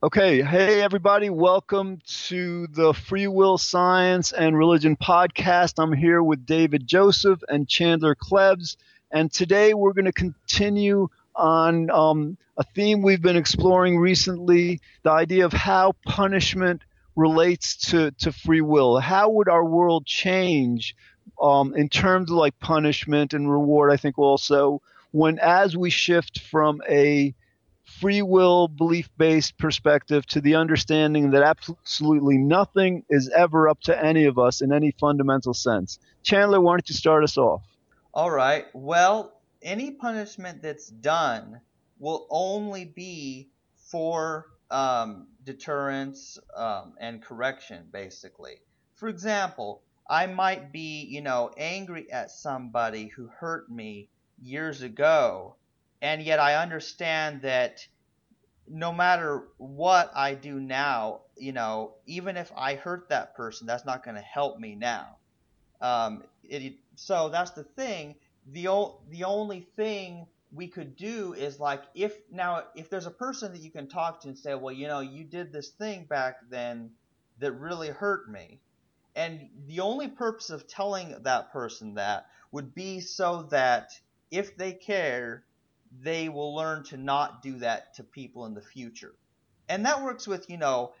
Okay, hey everybody, welcome to the Free Will Science and Religion podcast. I'm here with David Joseph and Chandler Klebs, and today we're going to continue on um, a theme we've been exploring recently the idea of how punishment relates to, to free will. How would our world change um, in terms of like punishment and reward? I think also when as we shift from a free will, belief based perspective to the understanding that absolutely nothing is ever up to any of us in any fundamental sense. Chandler, why don't you start us off? All right. Well, any punishment that's done will only be for um, deterrence um, and correction, basically. For example, I might be, you know, angry at somebody who hurt me years ago and yet I understand that no matter what I do now, you know, even if I hurt that person, that's not going to help me now. Um, it, so that's the thing. The the only thing we could do is like if now if there's a person that you can talk to and say, well, you know, you did this thing back then that really hurt me, and the only purpose of telling that person that would be so that if they care, they will learn to not do that to people in the future. And that works with, you know,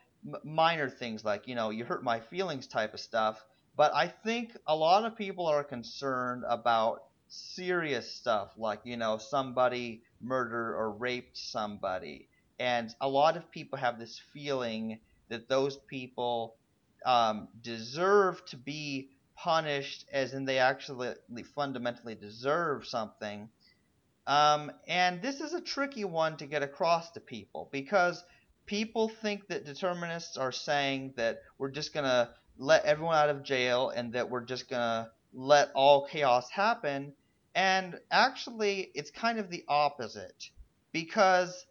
minor things like, you know, you hurt my feelings type of stuff. But I think a lot of people are concerned about serious stuff like, you know, somebody murdered or raped somebody. And a lot of people have this feeling that those people um, deserve to be punished, as in they actually fundamentally deserve something um, and this is a tricky one to get across to people because people think that determinists are saying that we're just going to let everyone out of jail and that we're just going to let all chaos happen. And actually, it's kind of the opposite because,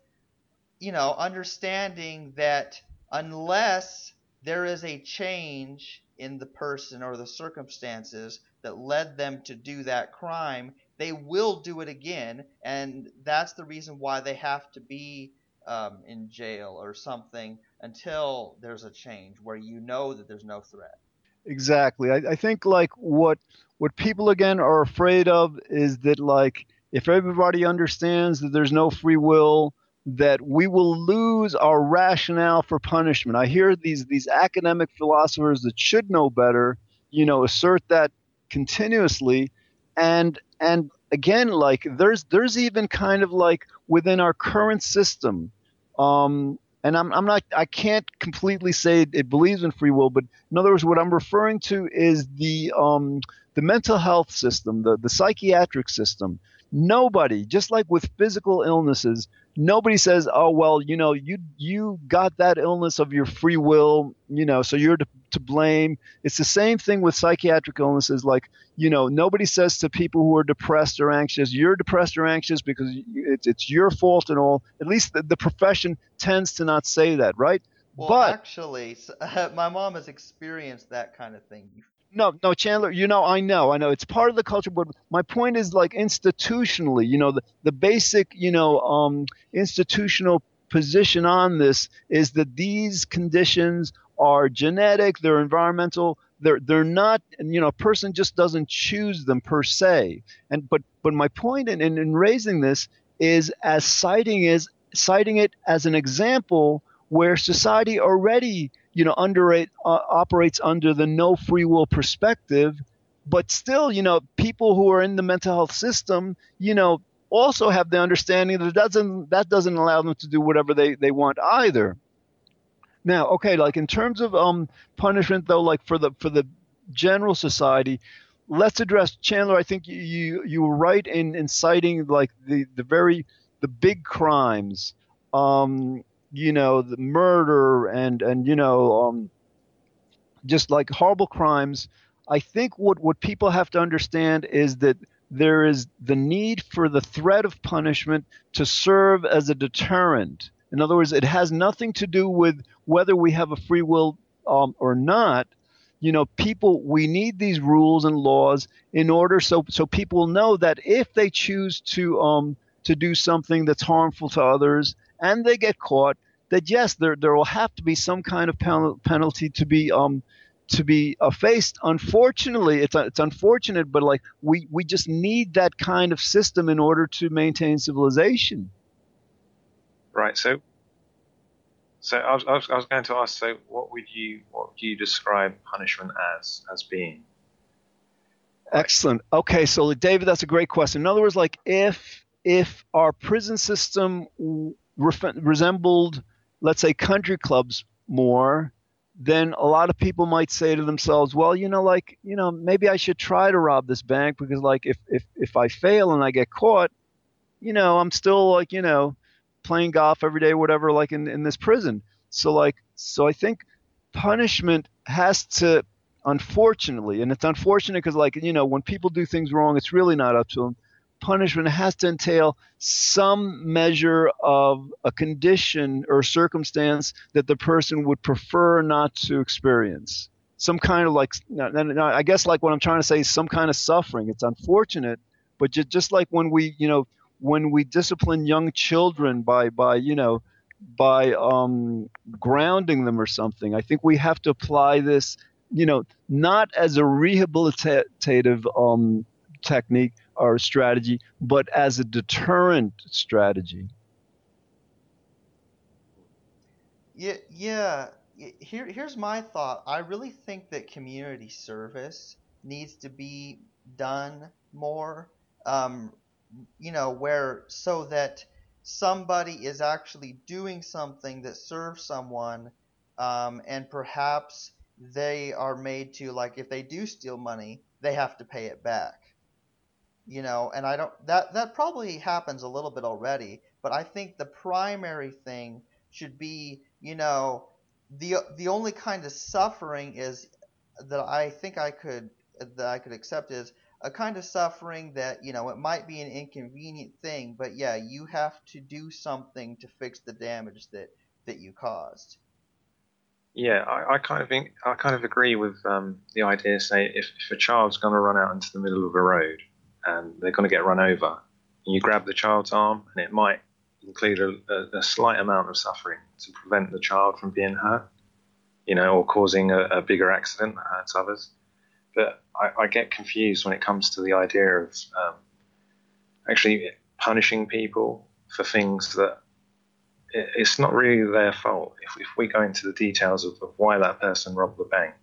you know, understanding that unless there is a change in the person or the circumstances that led them to do that crime, they will do it again, and that's the reason why they have to be um, in jail or something until there's a change where you know that there's no threat. Exactly. I, I think like what what people again are afraid of is that like if everybody understands that there's no free will, that we will lose our rationale for punishment. I hear these these academic philosophers that should know better, you know, assert that continuously and and again like there's there's even kind of like within our current system um, and I'm, I'm not i can't completely say it, it, believes in free will but in other words what i'm referring to is the um, the mental health system the, the psychiatric system nobody just like with physical illnesses nobody says, "Oh well, you know, you you got that illness of your free will, you know, so you're to, to blame." It's the same thing with psychiatric illnesses. Like, you know, nobody says to people who are depressed or anxious, "You're depressed or anxious because it's it's your fault and all." At least the, the profession tends to not say that, right? Well, but actually, my mom has experienced that kind of thing no, no, Chandler. You know, I know, I know. It's part of the culture, but my point is like institutionally. You know, the the basic, you know, um, institutional position on this is that these conditions are genetic, they're environmental, they're they're not. You know, a person just doesn't choose them per se. And but but my point in in, in raising this is as citing is citing it as an example where society already you know, under it uh, operates under the no free will perspective, but still, you know, people who are in the mental health system, you know, also have the understanding that doesn't that doesn't allow them to do whatever they, they want either. Now, okay, like in terms of um punishment though, like for the for the general society, let's address Chandler. I think you you, you were right in, in citing like the, the very the big crimes. Um, you know, the murder and and you know, um, just like horrible crimes. I think what what people have to understand is that there is the need for the threat of punishment to serve as a deterrent. In other words, it has nothing to do with whether we have a free will um, or not. You know, people, we need these rules and laws in order so so people know that if they choose to um, to do something that's harmful to others and they get caught, that yes, there there will have to be some kind of pen- penalty to be um to be uh, faced. Unfortunately, it's it's unfortunate, but like we we just need that kind of system in order to maintain civilization. Right. So. So I was, I was, I was going to ask. So, what would you what would you describe punishment as as being? Excellent. Okay, so David, that's a great question. In other words, like if if our prison system re- resembled, let's say, country clubs more, then a lot of people might say to themselves, well, you know, like, you know, maybe I should try to rob this bank because, like, if if if I fail and I get caught, you know, I'm still like, you know, playing golf every day, whatever, like in in this prison. So like, so I think punishment has to unfortunately, and it's unfortunate because, like, you know, when people do things wrong, it's really not up to them. Punishment has to entail some measure of a condition or circumstance that the person would prefer not to experience. Some kind of like, I guess, like what I'm trying to say is some kind of suffering. It's unfortunate, but just, like when we, you know, when we discipline young children by, by, you know, by um, grounding them or something. I think we have to apply this you know, not as a rehabilitative um, technique or strategy, but as a deterrent strategy. Yeah, yeah. Here, here's my thought. I really think that community service needs to be done more. Um, you know, where so that somebody is actually doing something that serves someone, um, and perhaps they are made to like if they do steal money, they have to pay it back. You know, and I don't that that probably happens a little bit already, but I think the primary thing should be, you know, the the only kind of suffering is that I think I could that I could accept is a kind of suffering that you know it might be an inconvenient thing, but yeah, you have to do something to fix the damage that that you caused. Yeah, I, I, kind of think I kind of agree with um, the idea. Say, if, if a child's going to run out into the middle of a road and they're going to get run over, and you grab the child's arm, and it might include a, a, a slight amount of suffering to prevent the child from being hurt, you know, or causing a, a bigger accident that hurts others. But I, I, get confused when it comes to the idea of um, actually punishing people for things that it's not really their fault. If, if we go into the details of, of, why that person robbed the bank,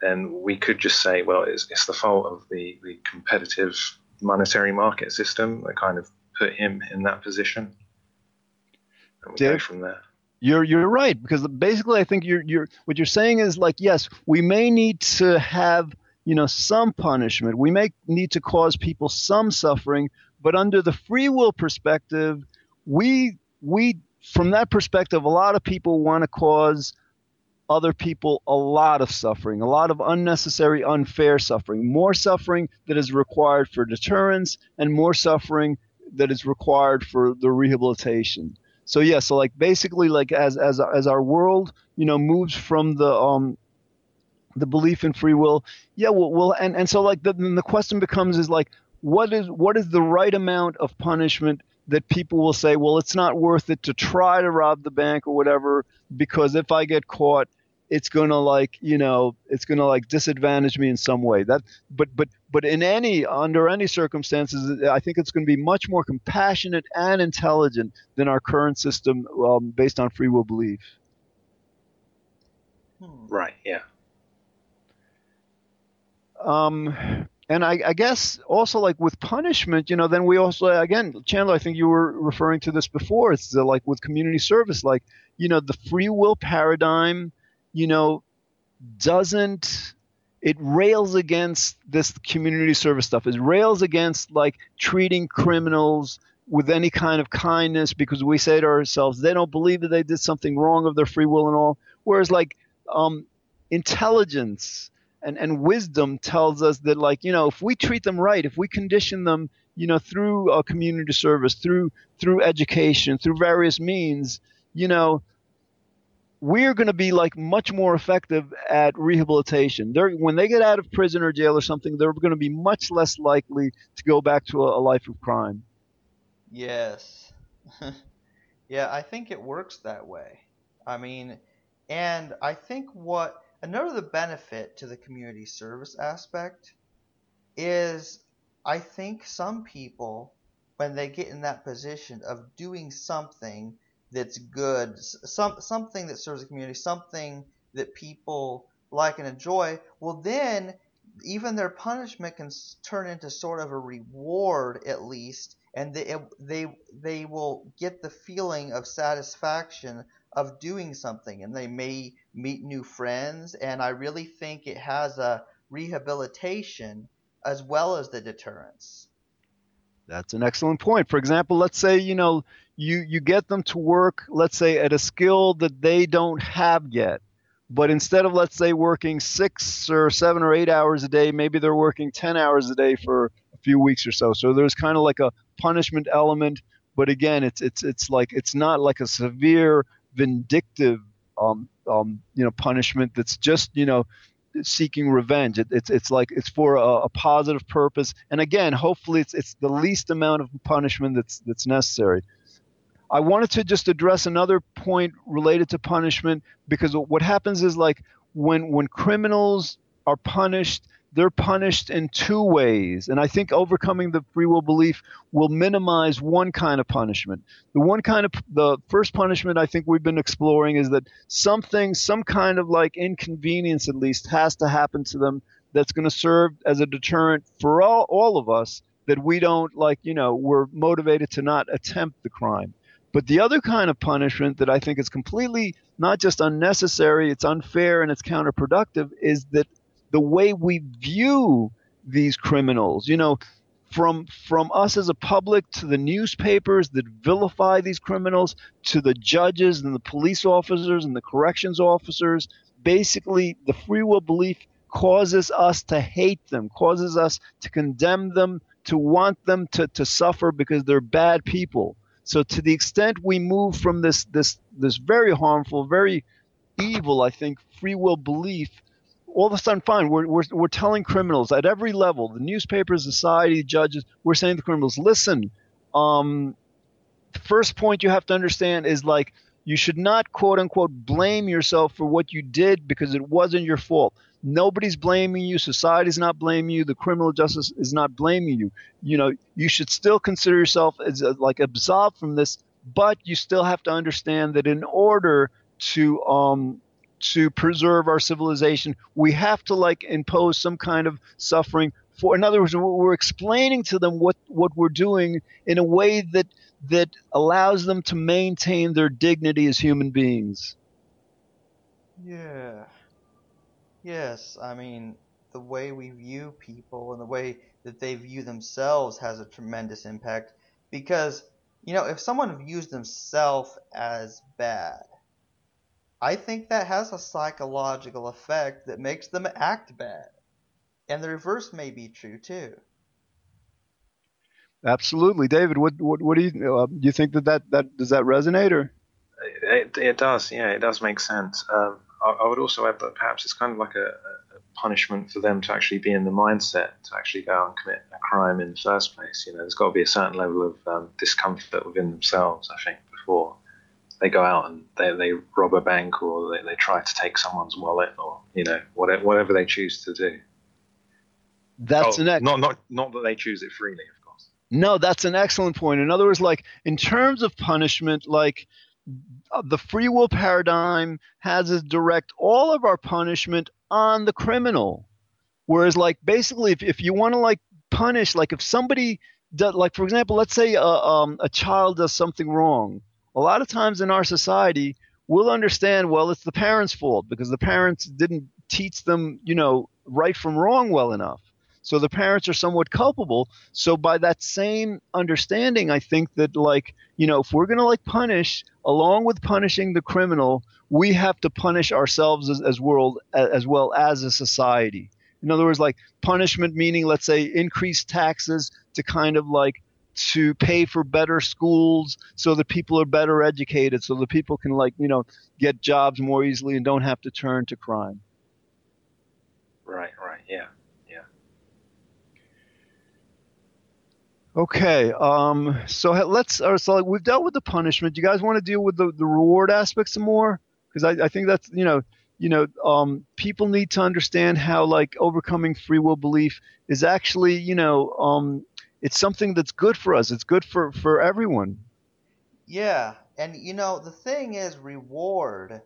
then we could just say, well, it's, it's the fault of the, the competitive monetary market system that kind of put him in that position. And we Dave, go from there. You're you're right because basically I think you're you're what you're saying is like yes we may need to have you know some punishment we may need to cause people some suffering but under the free will perspective we we from that perspective, a lot of people want to cause other people a lot of suffering, a lot of unnecessary, unfair suffering, more suffering that is required for deterrence, and more suffering that is required for the rehabilitation. So yeah, so like basically, like as as as our world, you know, moves from the um the belief in free will, yeah, well, well and and so like the the question becomes is like what is what is the right amount of punishment that people will say, well, it's not worth it to try to rob the bank or whatever, because if I get caught, it's gonna like you know it's gonna like disadvantage me in some way that but but but in any under any circumstances i think it's going to be much more compassionate and intelligent than our current system um, based on free will belief hmm. right yeah um and I, I, guess also like with punishment, you know, then we also again, Chandler, I think you were referring to this before. It's the, like with community service, like you know, the free will paradigm, you know, doesn't it rails against this community service stuff. It rails against like treating criminals with any kind of kindness because we say to ourselves they don't believe that they did something wrong of their free will and all. Whereas like um, intelligence and and wisdom tells us that like you know if we treat them right if we condition them you know through a community service through through education through various means you know we're going to be like much more effective at rehabilitation. They're when they get out of prison or jail or something they're going to be much less likely to go back to a, a life of crime. Yes. Yeah, I think it works that way. I mean, and I think what another benefit to the community service aspect is I think some people when they get in that position of doing something that's good, some something that serves the community, something that people like and enjoy, well then even their punishment can turn into sort of a reward at least and they they they will get the feeling of satisfaction of doing something and they may meet new friends and I really think it has a rehabilitation as well as the deterrence. That's an excellent point. For example, let's say, you know, you, you get them to work, let's say, at a skill that they don't have yet. But instead of, let's say, working six or seven or eight hours a day, maybe they're working 10 hours a day for a few weeks or so. So there's kind of like a punishment element. But again, it's, it's, it's like, it's not like a severe vindictive, um, um, you know, punishment that's just, you know, seeking revenge. It, it's it's like it's for a, a, positive purpose, and again, hopefully, it's it's the least amount of punishment that's that's necessary. I wanted to just address another point related to punishment because what happens is like when when criminals are punished, they're punished in two ways. And I think overcoming the free will belief will minimize one kind of punishment. The one kind of, the first punishment I think we've been exploring is that something, some kind of like inconvenience at least, has to happen to them that's going to serve as a deterrent for all, all of us that we don't like, you know, we're motivated to not attempt the crime. But the other kind of punishment that I think is completely not just unnecessary, it's unfair and it's counterproductive is that the way we view these criminals. You know, from from us as a public to the newspapers that vilify these criminals to the judges and the police officers and the corrections officers basically the free will belief causes us to hate them causes us to condemn them to want them to, to suffer because they're bad people so to the extent we move from this this this very harmful very evil i think free will belief all of a sudden, fine, we're, we're, we're telling criminals at every level, the newspapers, society, judges, we're saying to criminals, listen, um, first point you have to understand is like, you should not quote unquote blame yourself for what you did because it wasn't your fault. Nobody's blaming you. Society's not blaming you. The criminal justice is not blaming you. You know, you should still consider yourself as a, like absolved from this, but you still have to understand that in order to um, to preserve our civilization, we have to like impose some kind of suffering for. In other words, we're explaining to them what what we're doing in a way that that allows them to maintain their dignity as human beings. Yeah. Yes, I mean the way we view people and the way that they view themselves has a tremendous impact because you know if someone views themselves as bad I think that has a psychological effect that makes them act bad. And the reverse may be true too. Absolutely, David. What what, what do you uh, do? You think that, that that does that resonate or? It, it does. Yeah, it does make sense. Um, I, I, would also add that perhaps it's kind of like a, a, punishment for them to actually be in the mindset to actually go and commit a crime in the first place. You know, there's got to be a certain level of um, discomfort within themselves. I think before they go out and they, they rob a bank or they, they try to take someone's wallet or you know whatever whatever they choose to do. That's oh, an ex- not not not that they choose it freely, of course. No, that's an excellent point. In other words, like in terms of punishment, like uh, the free will paradigm has us direct all of our punishment on the criminal. Whereas, like basically, if, if you want to like punish, like if somebody does, like for example, let's say a, um, a child does something wrong, a lot of times in our society, we'll understand, well, it's the parents' fault because the parents didn't teach them, you know, right from wrong well enough. So the parents are somewhat culpable. So by that same understanding, I think that like, you know, if we're going to like punish along with punishing the criminal, we have to punish ourselves as, as world as well as a society. In other words, like punishment meaning, let's say, increased taxes to kind of like to pay for better schools so that people are better educated so that people can like you know get jobs more easily and don't have to turn to crime right right yeah yeah Okay, um, so let's. Uh, so we've dealt with the punishment. Do you guys want to deal with the, the reward aspects some more? Because I, I think that's you know you know um, people need to understand how like overcoming free will belief is actually you know um, it's something that's good for us. It's good for for everyone. Yeah, and you know the thing is reward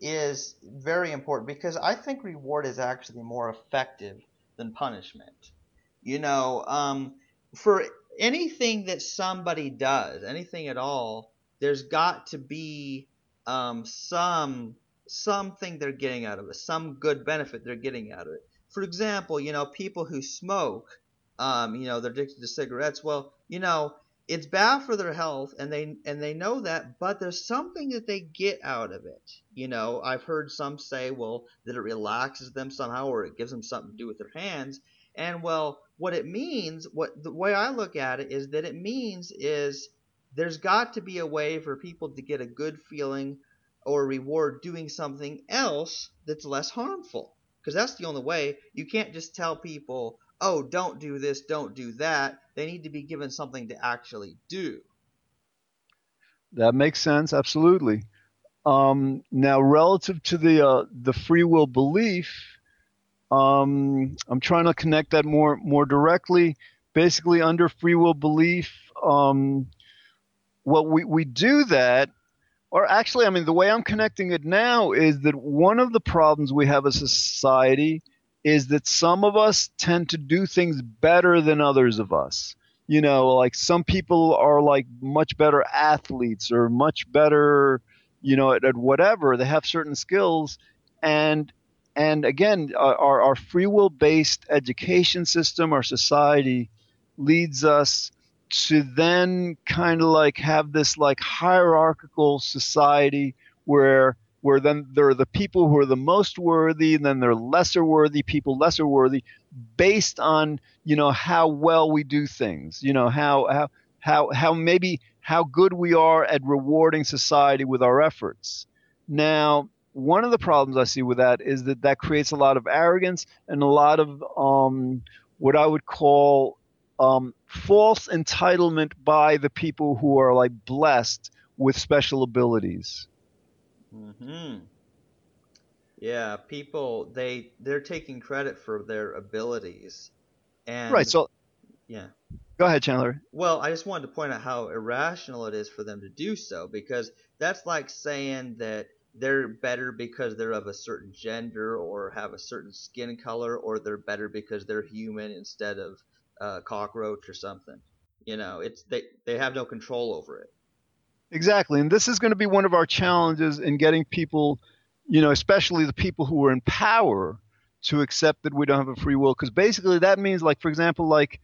is very important because I think reward is actually more effective than punishment. You know, um, for anything that somebody does, anything at all, there's got to be um, some something they're getting out of it, some good benefit they're getting out of it. For example, you know, people who smoke, um, you know, they're addicted to cigarettes. Well, you know, it's bad for their health, and they and they know that, but there's something that they get out of it. You know, I've heard some say, well, that it relaxes them somehow, or it gives them something to do with their hands. And well, what it means, what the way I look at it is that it means is there's got to be a way for people to get a good feeling or reward doing something else that's less harmful. Because that's the only way. You can't just tell people, oh, don't do this, don't do that. They need to be given something to actually do. That makes sense, absolutely. Um, now, relative to the uh, the free will belief, um, I'm trying to connect that more more directly. Basically, under free will belief, um, what we we do that, or actually, I mean, the way I'm connecting it now is that one of the problems we have as a society is that some of us tend to do things better than others of us. You know, like some people are like much better athletes or much better, you know, at, at whatever. They have certain skills, and and again, our, our free will based education system, our society leads us to then kind of like have this like hierarchical society where where then there are the people who are the most worthy and then there are lesser worthy people lesser worthy based on you know how well we do things you know how how how, how maybe how good we are at rewarding society with our efforts now one of the problems I see with that is that that creates a lot of arrogance and a lot of um, what I would call um, false entitlement by the people who are like blessed with special abilities. Hmm. Yeah, people they they're taking credit for their abilities, and right. So yeah. Go ahead, Chandler. Well, I just wanted to point out how irrational it is for them to do so because that's like saying that they're better because they're of a certain gender or have a certain skin color or they're better because they're human instead of a cockroach or something. You know, it's they they have no control over it. Exactly. And this is going to be one of our challenges in getting people, you know, especially the people who are in power to accept that we don't have a free will because basically that means like for example like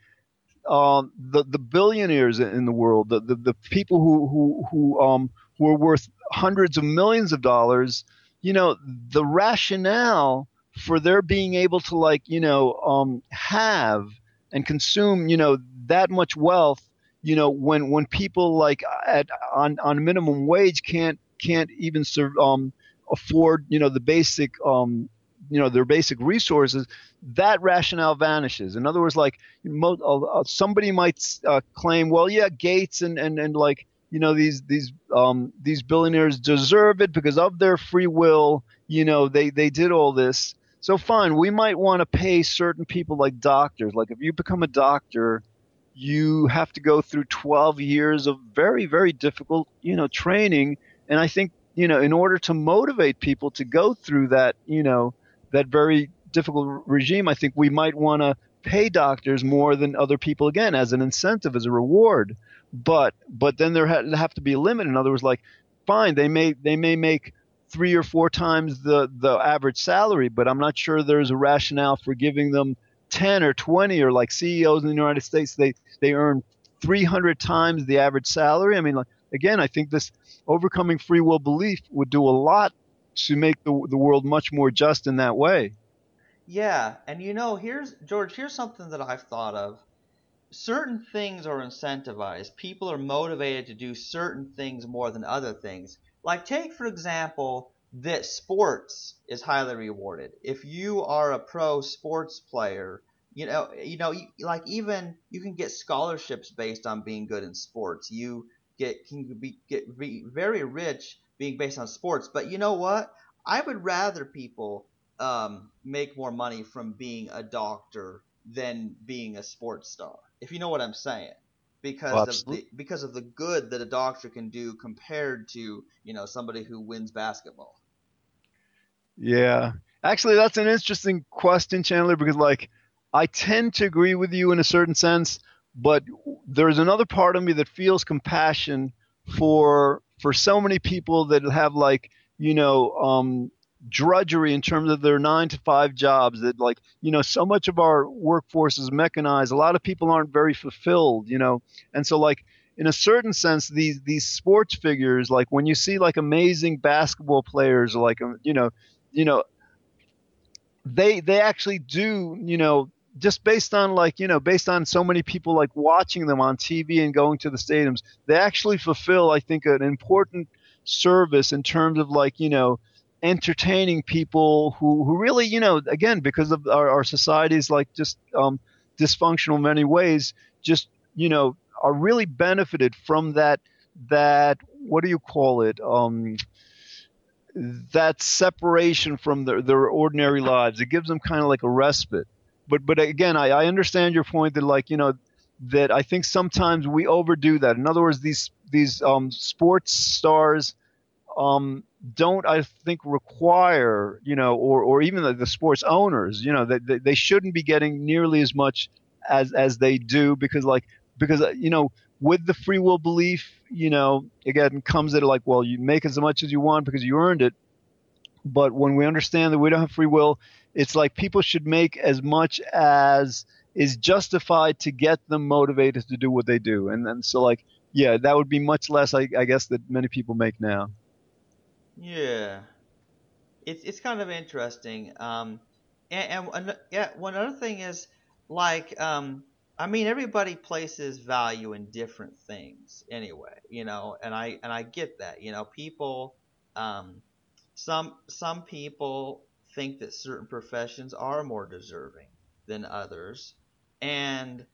uh, the the billionaires in the world, the, the, the people who who who um who are worth hundreds of millions of dollars, you know, the rationale for their being able to like, you know, um, have and consume, you know, that much wealth, you know, when when people like at on on minimum wage can't can't even serve, um, afford, you know, the basic um, you know their basic resources that rationale vanishes in other words like mo- uh, somebody might uh, claim well yeah gates and, and and like you know these these um, these billionaires deserve it because of their free will. You know they they did all this. So fine, we might want to pay certain people like doctors. Like if you become a doctor, you have to go through 12 years of very very difficult you know training. And I think you know in order to motivate people to go through that you know that very difficult regime, I think we might want to pay doctors more than other people again as an incentive as a reward but but then there ha- have to be a limit. In other words, like fine, they may they may make three or four times the the average salary, but I'm not sure there's a rationale for giving them 10 or 20 or like CEOs in the United States they they earn 300 times the average salary. I mean, like, again, I think this overcoming free will belief would do a lot to make the the world much more just in that way. Yeah, and you know, here's George. Here's something that I've thought of certain things are incentivized. People are motivated to do certain things more than other things. Like take for example that sports is highly rewarded. If you are a pro sports player, You know, you know, like even you can get scholarships based on being good in sports. You get can be get be very rich being based on sports. But you know what? I would rather people um, make more money from being a doctor than being a sports star. If you know what I'm saying because well, of the because of the good that a doctor can do compared to you know somebody who wins basketball. Yeah, actually, that's an interesting question, Chandler, because like I tend to agree with you in a certain sense, but there's another part of me that feels compassion for for so many people that have like you know um, drudgery in terms of their nine to five jobs that like you know so much of our workforce is mechanized. A lot of people aren't very fulfilled you know? And so like in a certain sense these these sports figures like when you see like amazing basketball players like um, you know you know they they actually do you know just based on like you know based on so many people like watching them on TV and going to the stadiums they actually fulfill I think an important service in terms of like you know entertaining people who, who really, you know, again, because of our, our society's like just um, dysfunctional in many ways, just, you know, are really benefited from that, that, what do you call it? Um, that separation from their, their ordinary lives. It gives them kind of like a respite. But, but again, I, I understand your point that like, you know, that I think sometimes we overdo that. In other words, these, these um, sports stars, um, don't I think require you know or or even the, the sports owners you know that they, they, shouldn't be getting nearly as much as as they do because like because uh, you know with the free will belief you know again comes at like well you make as much as you want because you earned it. But when we understand that we don't have free will it's like people should make as much as is justified to get them motivated to do what they do. And then so like yeah that would be much less I, I guess that many people make now. Yeah, it's it's kind of interesting. Um, and, and yeah, one other thing is like um, I mean everybody places value in different things anyway, you know, and I and I get that, you know, people um, some some people think that certain professions are more deserving than others, and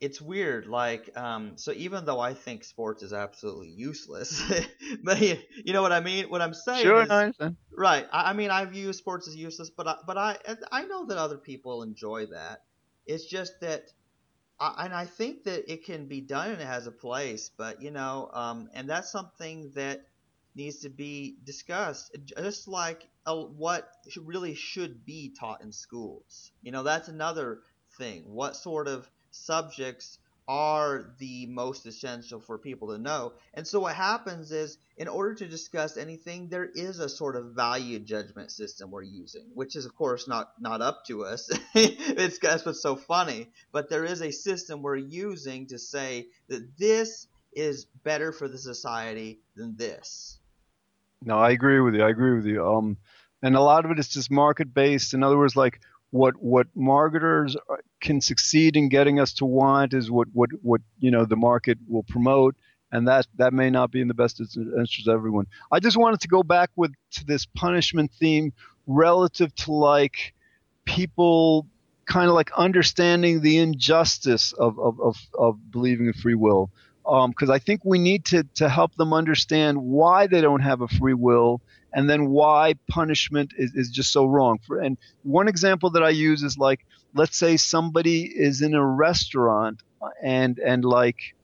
it's weird. Like, um, so even though I think sports is absolutely useless, but you, you, know what I mean. What I'm saying sure, is, I right. I, I, mean, I view sports as useless, but I, but I I know that other people enjoy that. It's just that, I, and I think that it can be done and it has a place. But you know, um, and that's something that needs to be discussed, just like uh, what really should be taught in schools. You know, that's another thing. What sort of subjects are the most essential for people to know. And so what happens is, in order to discuss anything, there is a sort of value judgment system we're using, which is of course not not up to us. it's that's what's so funny. But there is a system we're using to say that this is better for the society than this. No, I agree with you. I agree with you. Um, and a lot of it is just market based. In other words, like what what marketers can succeed in getting us to want is what what what you know the market will promote. And that that may not be in the best interest of everyone. I just wanted to go back with to this punishment theme relative to like people kind of like understanding the injustice of of of, of believing in free will because um, I think we need to to help them understand why they don't have a free will and then why punishment is, is just so wrong. For, and one example that I use is like, let's say somebody is in a restaurant and and like,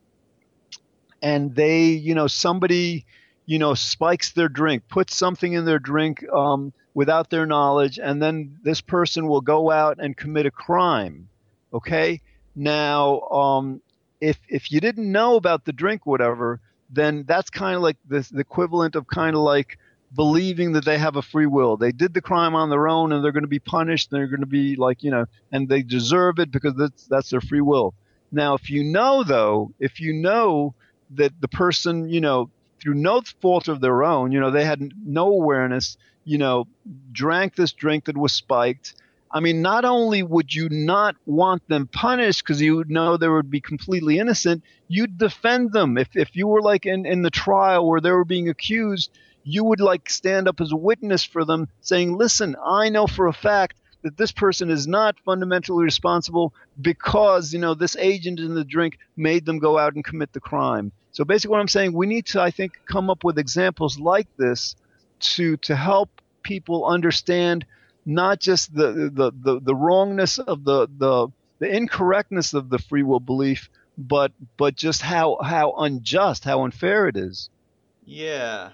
and they, you know, somebody, you know, spikes their drink, puts something in their drink um, without their knowledge, and then this person will go out and commit a crime. Okay, now um, if if you didn't know about the drink, whatever, then that's kind of like the, the equivalent of kind of like believing that they have a free will. They did the crime on their own, and they're going to be punished. And They're going to be like you know, and they deserve it because that's that's their free will. Now, if you know though, if you know that the person, you know, through no fault of their own, you know, they had no awareness, you know, drank this drink that was spiked I mean, not only would you not want them punished because you would know they would be completely innocent, you'd defend them. If, if you were like in, in the trial where they were being accused, you would like stand up as a witness for them saying, listen, I know for a fact that this person is not fundamentally responsible because you know this agent in the drink made them go out and commit the crime. So basically, what I'm saying, we need to, I think, come up with examples like this to to help people understand not just the the the, the wrongness of the the the incorrectness of the free will belief, but but just how how unjust, how unfair it is. Yeah,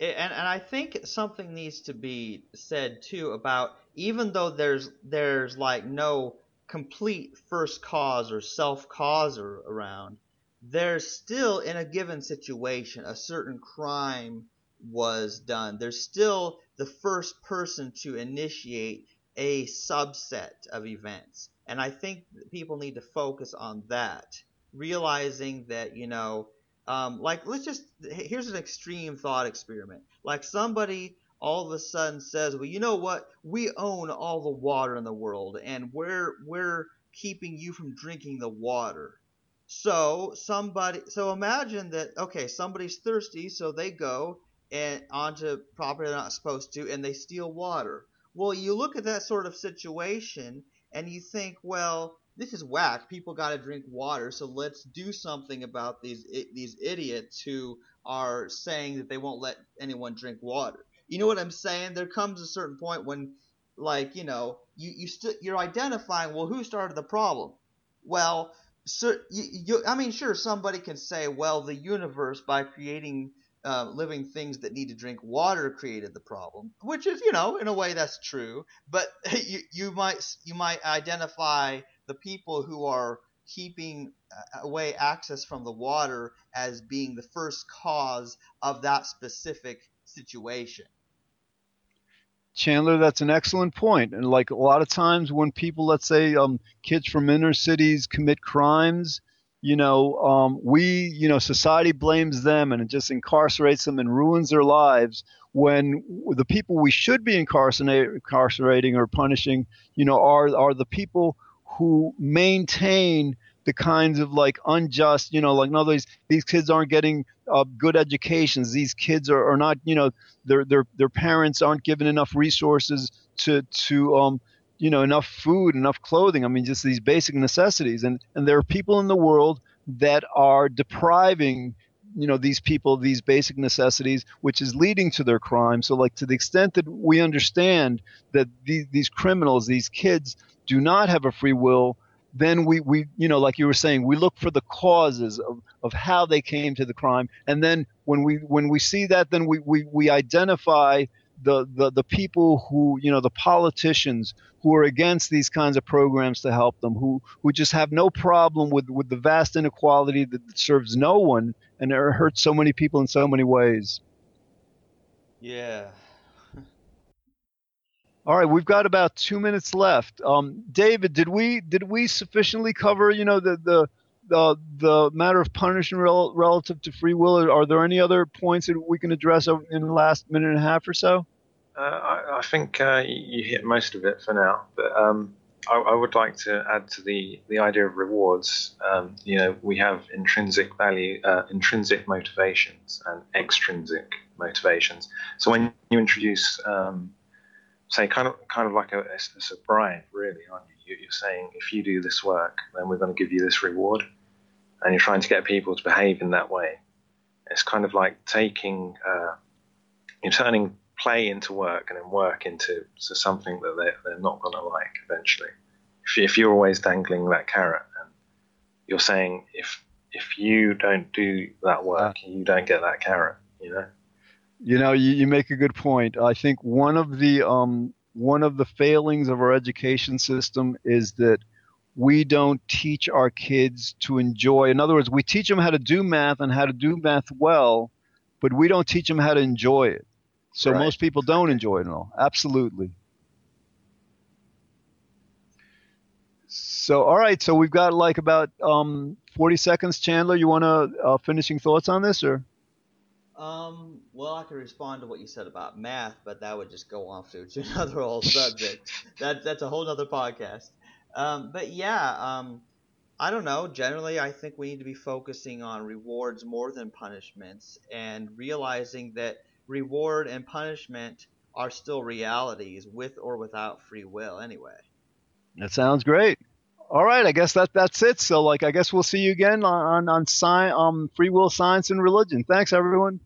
and and I think something needs to be said too about even though there's there's like no complete first cause or self cause around, there's still in a given situation a certain crime was done. They're still the first person to initiate a subset of events. And I think people need to focus on that, realizing that, you know, um, like let's just here's an extreme thought experiment. Like somebody all of a sudden says, "Well, you know what? We own all the water in the world, and we're we're keeping you from drinking the water." So somebody, so imagine that okay, somebody's thirsty, so they go and onto property they're not supposed to, and they steal water. Well, you look at that sort of situation, and you think, well, this is whack. People got to drink water, so let's do something about these these idiots who are saying that they won't let anyone drink water. You know what I'm saying? There comes a certain point when, like, you know, you you st- you're identifying well who started the problem. Well, so you, you, I mean, sure, somebody can say, well, the universe by creating uh, living things that need to drink water created the problem, which is, you know, in a way that's true. But you, you might you might identify the people who are keeping uh, away access from the water as being the first cause of that specific situation. Chandler, that's an excellent point. And like a lot of times when people, let's say, um, kids from inner cities commit crimes, you know, um, we, you know, society blames them and it just incarcerates them and ruins their lives when the people we should be incarcerating or punishing, you know, are, are the people who maintain the kinds of like unjust, you know, like other words, these kids aren't getting uh, good educations. These kids are, are not, you know, their their their parents aren't given enough resources to to um, you know enough food enough clothing i mean just these basic necessities. And and there are people in the world that are depriving you know these people these basic necessities which is leading to their crime. So like to the extent that we understand that these, these criminals these kids do not have a free will then we, we you know like you were saying we look for the causes of, of how they came to the crime. And then when we when we see that then we, we, we identify the, the, the people who, you know, the politicians who are against these kinds of programs to help them, who, who just have no problem with, with the vast inequality that serves no one and it hurts so many people in so many ways. Yeah. All right, we've got about two minutes left. Um, David, did we did we sufficiently cover, you know, the the the, the matter of punishment rel- relative to free will? Are there any other points that we can address in the last minute and a half or so? Uh, I, I, think uh, you hit most of it for now, but um, I, I, would like to add to the, the idea of rewards. Um, you know, we have intrinsic value, uh, intrinsic motivations, and extrinsic motivations. So when you introduce, um, say, kind of kind of like a, it's a bribe, really, aren't you? You're saying if you do this work, then we're going to give you this reward, and you're trying to get people to behave in that way. It's kind of like taking, uh, you're turning play into work and then work into so something that they're, they're not going to like eventually. If, if you're always dangling that carrot and you're saying if if you don't do that work, you don't get that carrot, you know. You know, you, you make a good point. I think one of the um, one of the failings of our education system is that we don't teach our kids to enjoy. In other words, we teach them how to do math and how to do math well, but we don't teach them how to enjoy it. So right. most people don't enjoy it at all. Absolutely. So all right, so we've got like about um, 40 seconds. Chandler, you want to uh, finishing thoughts on this or? Um, well, I could respond to what you said about math, but that would just go off to another whole subject. that that's a whole other podcast. Um, but yeah, um, I don't know. Generally, I think we need to be focusing on rewards more than punishments, and realizing that reward and punishment are still realities with or without free will anyway. That sounds great. All right, I guess that that's it. So like I guess we'll see you again on on, on sci- um free will science and religion. Thanks everyone.